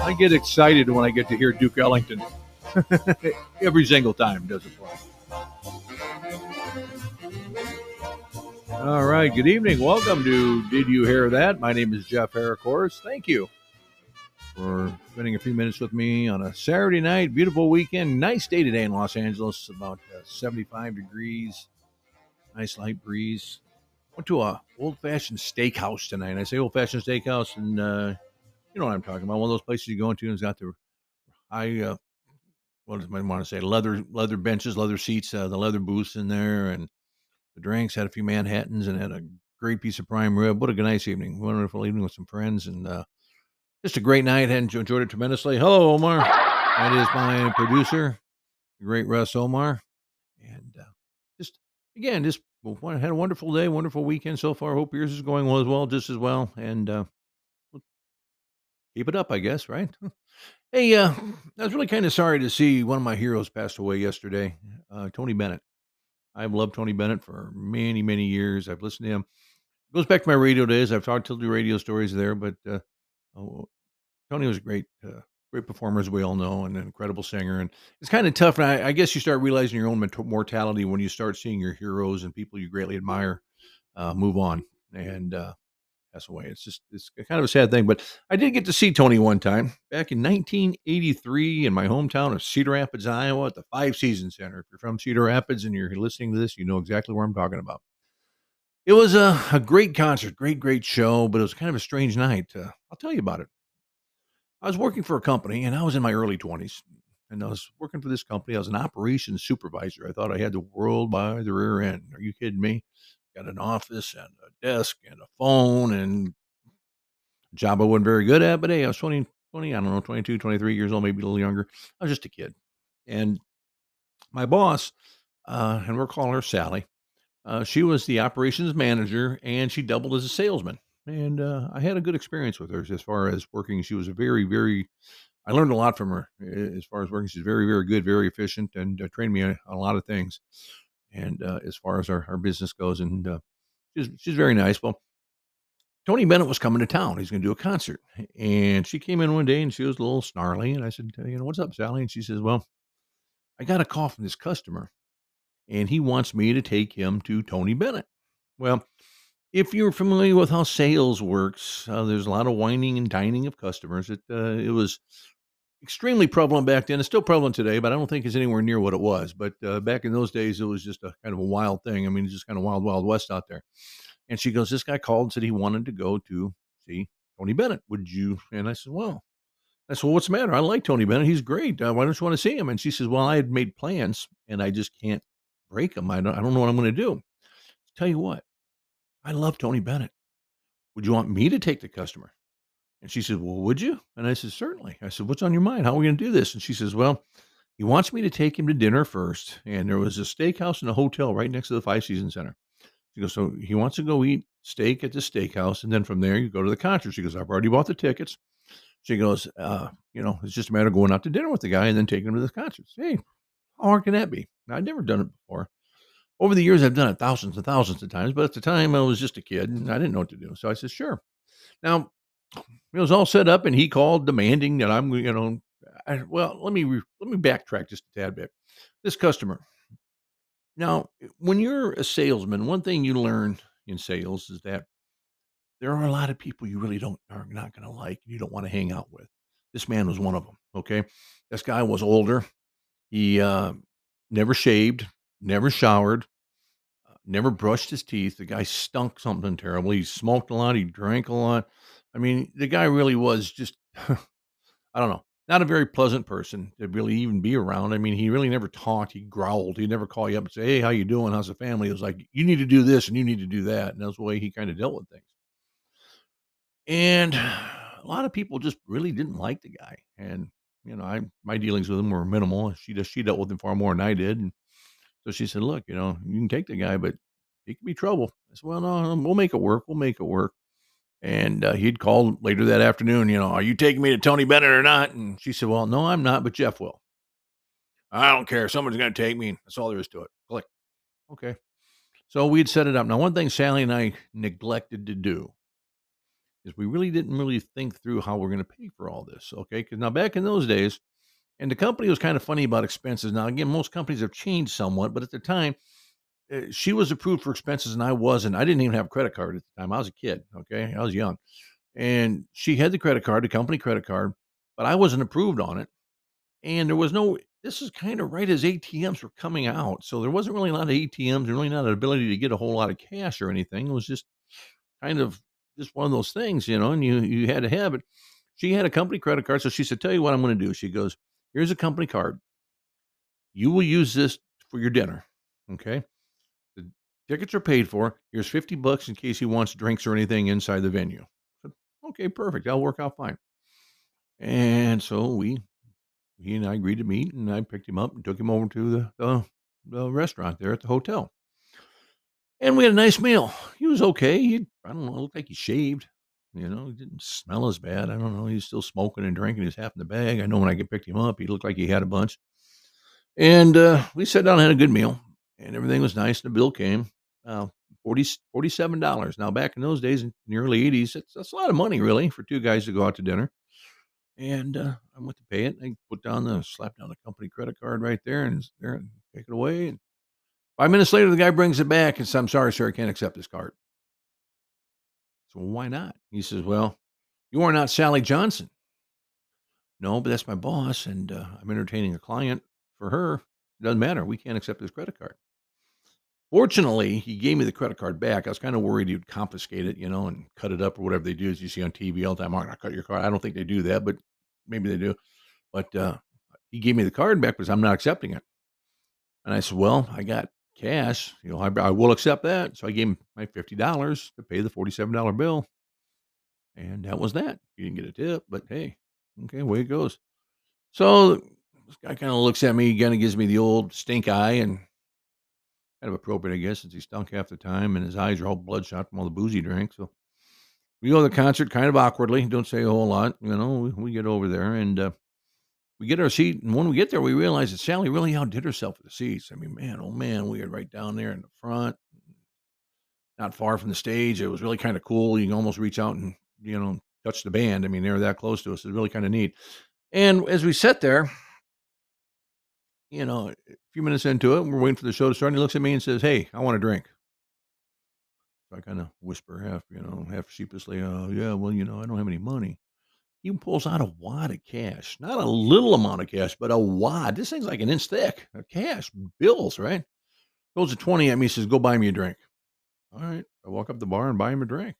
I get excited when I get to hear Duke Ellington. Every single time does it. All right. Good evening. Welcome to Did You Hear That? My name is Jeff Harricourse. Thank you for spending a few minutes with me on a Saturday night. Beautiful weekend. Nice day today in Los Angeles. About uh, 75 degrees. Nice light breeze. Went to a old fashioned steakhouse tonight. And I say old fashioned steakhouse, and uh, you know what I'm talking about. One of those places you go into and it's got the high, uh, what does I want to say, leather leather benches, leather seats, uh, the leather booths in there, and the drinks. Had a few Manhattans and had a great piece of prime rib. What a nice evening! Wonderful evening with some friends and uh, just a great night. Had enjoyed it tremendously. Hello, Omar. That is my producer, great Russ Omar, and uh, just again, just had a wonderful day, wonderful weekend so far. Hope yours is going well as well, just as well, and uh, keep it up, I guess. Right. Hey, uh, I was really kind of sorry to see one of my heroes passed away yesterday, uh, Tony Bennett. I've loved Tony Bennett for many, many years. I've listened to him. It goes back to my radio days. I've talked to the radio stories there, but uh, oh, Tony was a great, uh, great performer, as we all know, and an incredible singer. And it's kind of tough. And I, I, guess you start realizing your own mortality when you start seeing your heroes and people you greatly admire uh, move on and uh, pass away. It's just it's kind of a sad thing. But I did get to see Tony one time back in 1983 in my hometown of Cedar Rapids, Iowa, at the Five Seasons Center. If you're from Cedar Rapids and you're listening to this, you know exactly where I'm talking about. It was a, a great concert, great, great show, but it was kind of a strange night. Uh, I'll tell you about it. I was working for a company and I was in my early 20s. And I was working for this company. I was an operations supervisor. I thought I had the world by the rear end. Are you kidding me? Got an office and a desk and a phone and a job I wasn't very good at. But hey, I was 20, 20, I don't know, 22, 23 years old, maybe a little younger. I was just a kid. And my boss, uh, and we're calling her Sally, uh, she was the operations manager and she doubled as a salesman and uh, I had a good experience with her as far as working. She was a very, very. I learned a lot from her as far as working. She's very, very good, very efficient, and uh, trained me on a lot of things. And uh, as far as our, our business goes, and uh, she's she's very nice. Well, Tony Bennett was coming to town. He's going to do a concert, and she came in one day and she was a little snarly. And I said, "You know, what's up, Sally?" And she says, "Well, I got a call from this customer, and he wants me to take him to Tony Bennett." Well, if you're familiar with how sales works, uh, there's a lot of wining and dining of customers. It uh, it was extremely prevalent back then. It's still prevalent today, but I don't think it's anywhere near what it was. But uh, back in those days, it was just a kind of a wild thing. I mean, it's just kind of wild, wild west out there. And she goes, "This guy called and said he wanted to go to see Tony Bennett. Would you?" And I said, "Well." I said, well, what's the matter? I like Tony Bennett. He's great. Uh, why don't you want to see him? And she says, well, I had made plans and I just can't break them. I don't, I don't know what I'm going to do. Tell you what, I love Tony Bennett. Would you want me to take the customer? And she said, Well, would you? And I said, Certainly. I said, What's on your mind? How are we going to do this? And she says, Well, he wants me to take him to dinner first. And there was a steakhouse and a hotel right next to the Five Seasons Center. She goes, So he wants to go eat steak at the steakhouse. And then from there, you go to the concert. She goes, I've already bought the tickets. She goes, uh, You know, it's just a matter of going out to dinner with the guy and then taking him to the concert. Hey, how hard can that be? I'd never done it before over the years, I've done it thousands and thousands of times, but at the time I was just a kid and I didn't know what to do. So I said, sure. Now, it was all set up and he called demanding that I'm, you know, I, well, let me, let me backtrack just a tad bit. This customer. Now, when you're a salesman, one thing you learn in sales is that there are a lot of people you really don't are not going to like you don't want to hang out with. This man was one of them. Okay, this guy was older. He uh, never shaved, never showered, uh, never brushed his teeth. The guy stunk something terrible. He smoked a lot. He drank a lot. I mean, the guy really was just, I don't know, not a very pleasant person to really even be around. I mean, he really never talked. He growled. He never call you up and say, "Hey, how you doing? How's the family?" It was like, "You need to do this and you need to do that," and that's the way he kind of dealt with things. And a lot of people just really didn't like the guy. And you know, I my dealings with him were minimal. She just she dealt with him far more than I did. And so she said, "Look, you know, you can take the guy, but he could be trouble." I said, "Well, no, we'll make it work. We'll make it work." And uh, he'd called later that afternoon. You know, are you taking me to Tony Bennett or not? And she said, "Well, no, I'm not, but Jeff will." I don't care. Someone's going to take me. That's all there is to it. Click. Okay. So we'd set it up. Now, one thing Sally and I neglected to do is we really didn't really think through how we're going to pay for all this. Okay. Because now back in those days, and the company was kind of funny about expenses. Now, again, most companies have changed somewhat, but at the time, uh, she was approved for expenses and I wasn't. I didn't even have a credit card at the time. I was a kid. Okay. I was young. And she had the credit card, the company credit card, but I wasn't approved on it. And there was no, this is kind of right as ATMs were coming out. So there wasn't really a lot of ATMs, and really not an ability to get a whole lot of cash or anything. It was just kind of just one of those things, you know, and you, you had to have it. She had a company credit card. So she said, Tell you what I'm going to do. She goes, Here's a company card. You will use this for your dinner. Okay. The tickets are paid for. Here's 50 bucks in case he wants drinks or anything inside the venue. Said, okay, perfect. That'll work out fine. And so we, he and I agreed to meet, and I picked him up and took him over to the, the, the restaurant there at the hotel. And we had a nice meal. He was okay. He, I don't know, looked like he shaved. You know, he didn't smell as bad. I don't know. He's still smoking and drinking. He's half in the bag. I know when I picked him up, he looked like he had a bunch. And uh, we sat down and had a good meal, and everything was nice. And The bill came, uh, 40, $47. Now, back in those days, in the early 80s, that's, that's a lot of money, really, for two guys to go out to dinner. And uh, I went to pay it. I put down the, slap down the company credit card right there and there and take it away. And five minutes later, the guy brings it back and says, I'm sorry, sir, I can't accept this card. So why not? He says, Well, you are not Sally Johnson. No, but that's my boss, and uh, I'm entertaining a client for her. It doesn't matter. We can't accept his credit card. Fortunately, he gave me the credit card back. I was kind of worried he would confiscate it, you know, and cut it up or whatever they do, as you see on TV all the time. I'm going to cut your card. I don't think they do that, but maybe they do. But uh, he gave me the card back because I'm not accepting it. And I said, Well, I got cash, you know, I, I will accept that. So I gave him my $50 to pay the $47 bill. And that was that. He didn't get a tip, but hey, okay, away it goes. So this guy kind of looks at me, kind of gives me the old stink eye and kind of appropriate, I guess, since he stunk half the time and his eyes are all bloodshot from all the booze he drank. So we go to the concert kind of awkwardly, don't say a whole lot. You know, we, we get over there and uh, we get our seat, and when we get there, we realize that Sally really outdid herself with the seats. I mean, man, oh man, we are right down there in the front, not far from the stage. It was really kind of cool. You can almost reach out and you know touch the band. I mean, they were that close to us. It's really kind of neat. And as we sit there, you know, a few minutes into it, we're waiting for the show to start. And he looks at me and says, "Hey, I want a drink." So I kind of whisper, half you know, half sheepishly, "Oh yeah, well, you know, I don't have any money." He pulls out a wad of cash, not a little amount of cash, but a wad. This thing's like an inch thick of cash, bills, right? Goes to 20 at me, says, Go buy me a drink. All right. I walk up the bar and buy him a drink.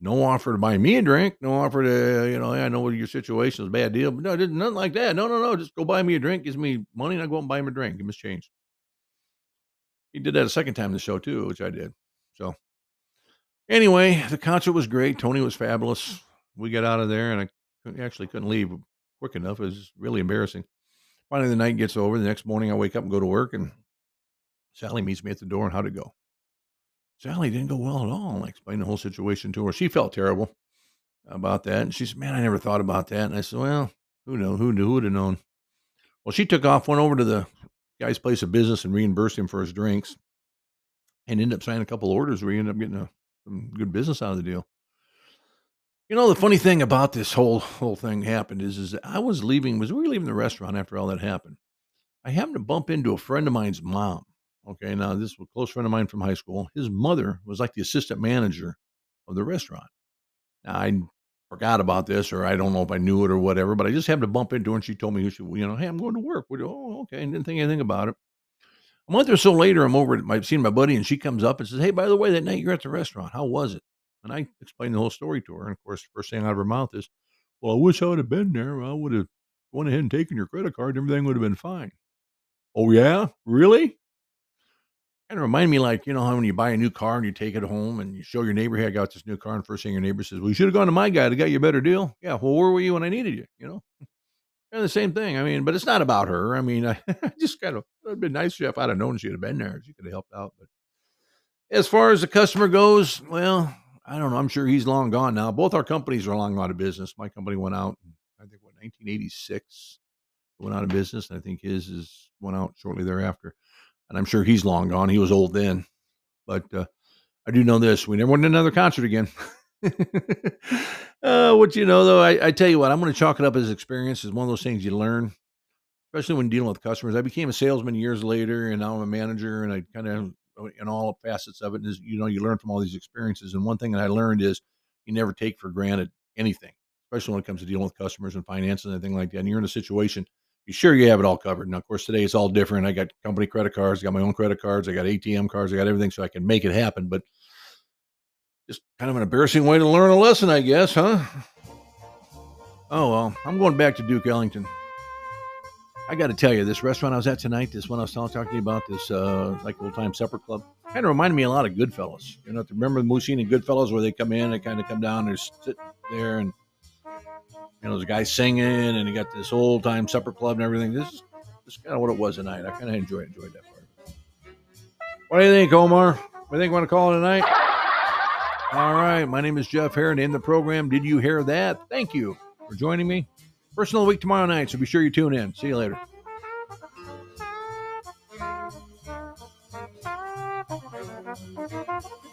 No offer to buy me a drink. No offer to, you know, I know your situation is a bad deal, but no, nothing like that. No, no, no. Just go buy me a drink. Gives me money and I go out and buy him a drink. Give him his change. He did that a second time in the show too, which I did. So anyway, the concert was great. Tony was fabulous. We got out of there and I actually couldn't leave quick enough. It was really embarrassing. Finally, the night gets over. The next morning, I wake up and go to work, and Sally meets me at the door. And how'd it go? Sally didn't go well at all. I explained the whole situation to her. She felt terrible about that, and she said, "Man, I never thought about that." And I said, "Well, who knew? Who knew? Who would have known?" Well, she took off, went over to the guy's place of business, and reimbursed him for his drinks, and ended up signing a couple orders where he ended up getting a, some good business out of the deal. You know, the funny thing about this whole whole thing happened is, is I was leaving, was we were leaving the restaurant after all that happened. I happened to bump into a friend of mine's mom. Okay, now this was a close friend of mine from high school. His mother was like the assistant manager of the restaurant. Now I forgot about this, or I don't know if I knew it or whatever, but I just happened to bump into her, and she told me she, you know, hey, I'm going to work. Oh, okay, and didn't think anything about it. A month or so later, I'm over at I've seen my buddy, and she comes up and says, "Hey, by the way, that night you're at the restaurant. How was it?" And I explained the whole story to her. And of course, the first thing out of her mouth is, Well, I wish I would have been there. I would have went ahead and taken your credit card. And everything would have been fine. Oh, yeah? Really? Kind of remind me like, you know, how when you buy a new car and you take it home and you show your neighbor, hey, I got this new car. And first thing your neighbor says, Well, you should have gone to my guy to get you a better deal. Yeah. Well, where were you when I needed you? You know? And the same thing. I mean, but it's not about her. I mean, I just kind of, it would have been nice if I'd have known she'd have been there. She could have helped out. But as far as the customer goes, well, I don't know. I'm sure he's long gone now. Both our companies are long out of business. My company went out, I think, what 1986 went out of business, and I think his is went out shortly thereafter. And I'm sure he's long gone. He was old then, but uh, I do know this: we never went to another concert again. uh, what you know, though, I, I tell you what, I'm going to chalk it up as experience. It's one of those things you learn, especially when dealing with customers. I became a salesman years later, and now I'm a manager, and I kind of in all facets of it. is you know you learn from all these experiences. And one thing that I learned is you never take for granted anything, especially when it comes to dealing with customers and finances and anything like that. And you're in a situation, be sure you have it all covered. Now, of course, today it's all different. I got company credit cards, I got my own credit cards, I got ATM cards, I got everything, so I can make it happen. But just kind of an embarrassing way to learn a lesson, I guess, huh? Oh well, I'm going back to Duke Ellington. I got to tell you, this restaurant I was at tonight, this one I was talking about, this uh, like old time supper club, kind of reminded me a lot of Goodfellas. You know, remember the Mussolini and Goodfellas where they come in and kind of come down and sit there and you know, there's a guy singing and you got this old time supper club and everything. This is, this is kind of what it was tonight. I kind of enjoyed enjoyed that part. What do you think, Omar? What do you think? Want to call it tonight? All right. My name is Jeff Heron. In the program, did you hear that? Thank you for joining me. Personal week tomorrow night, so be sure you tune in. See you later.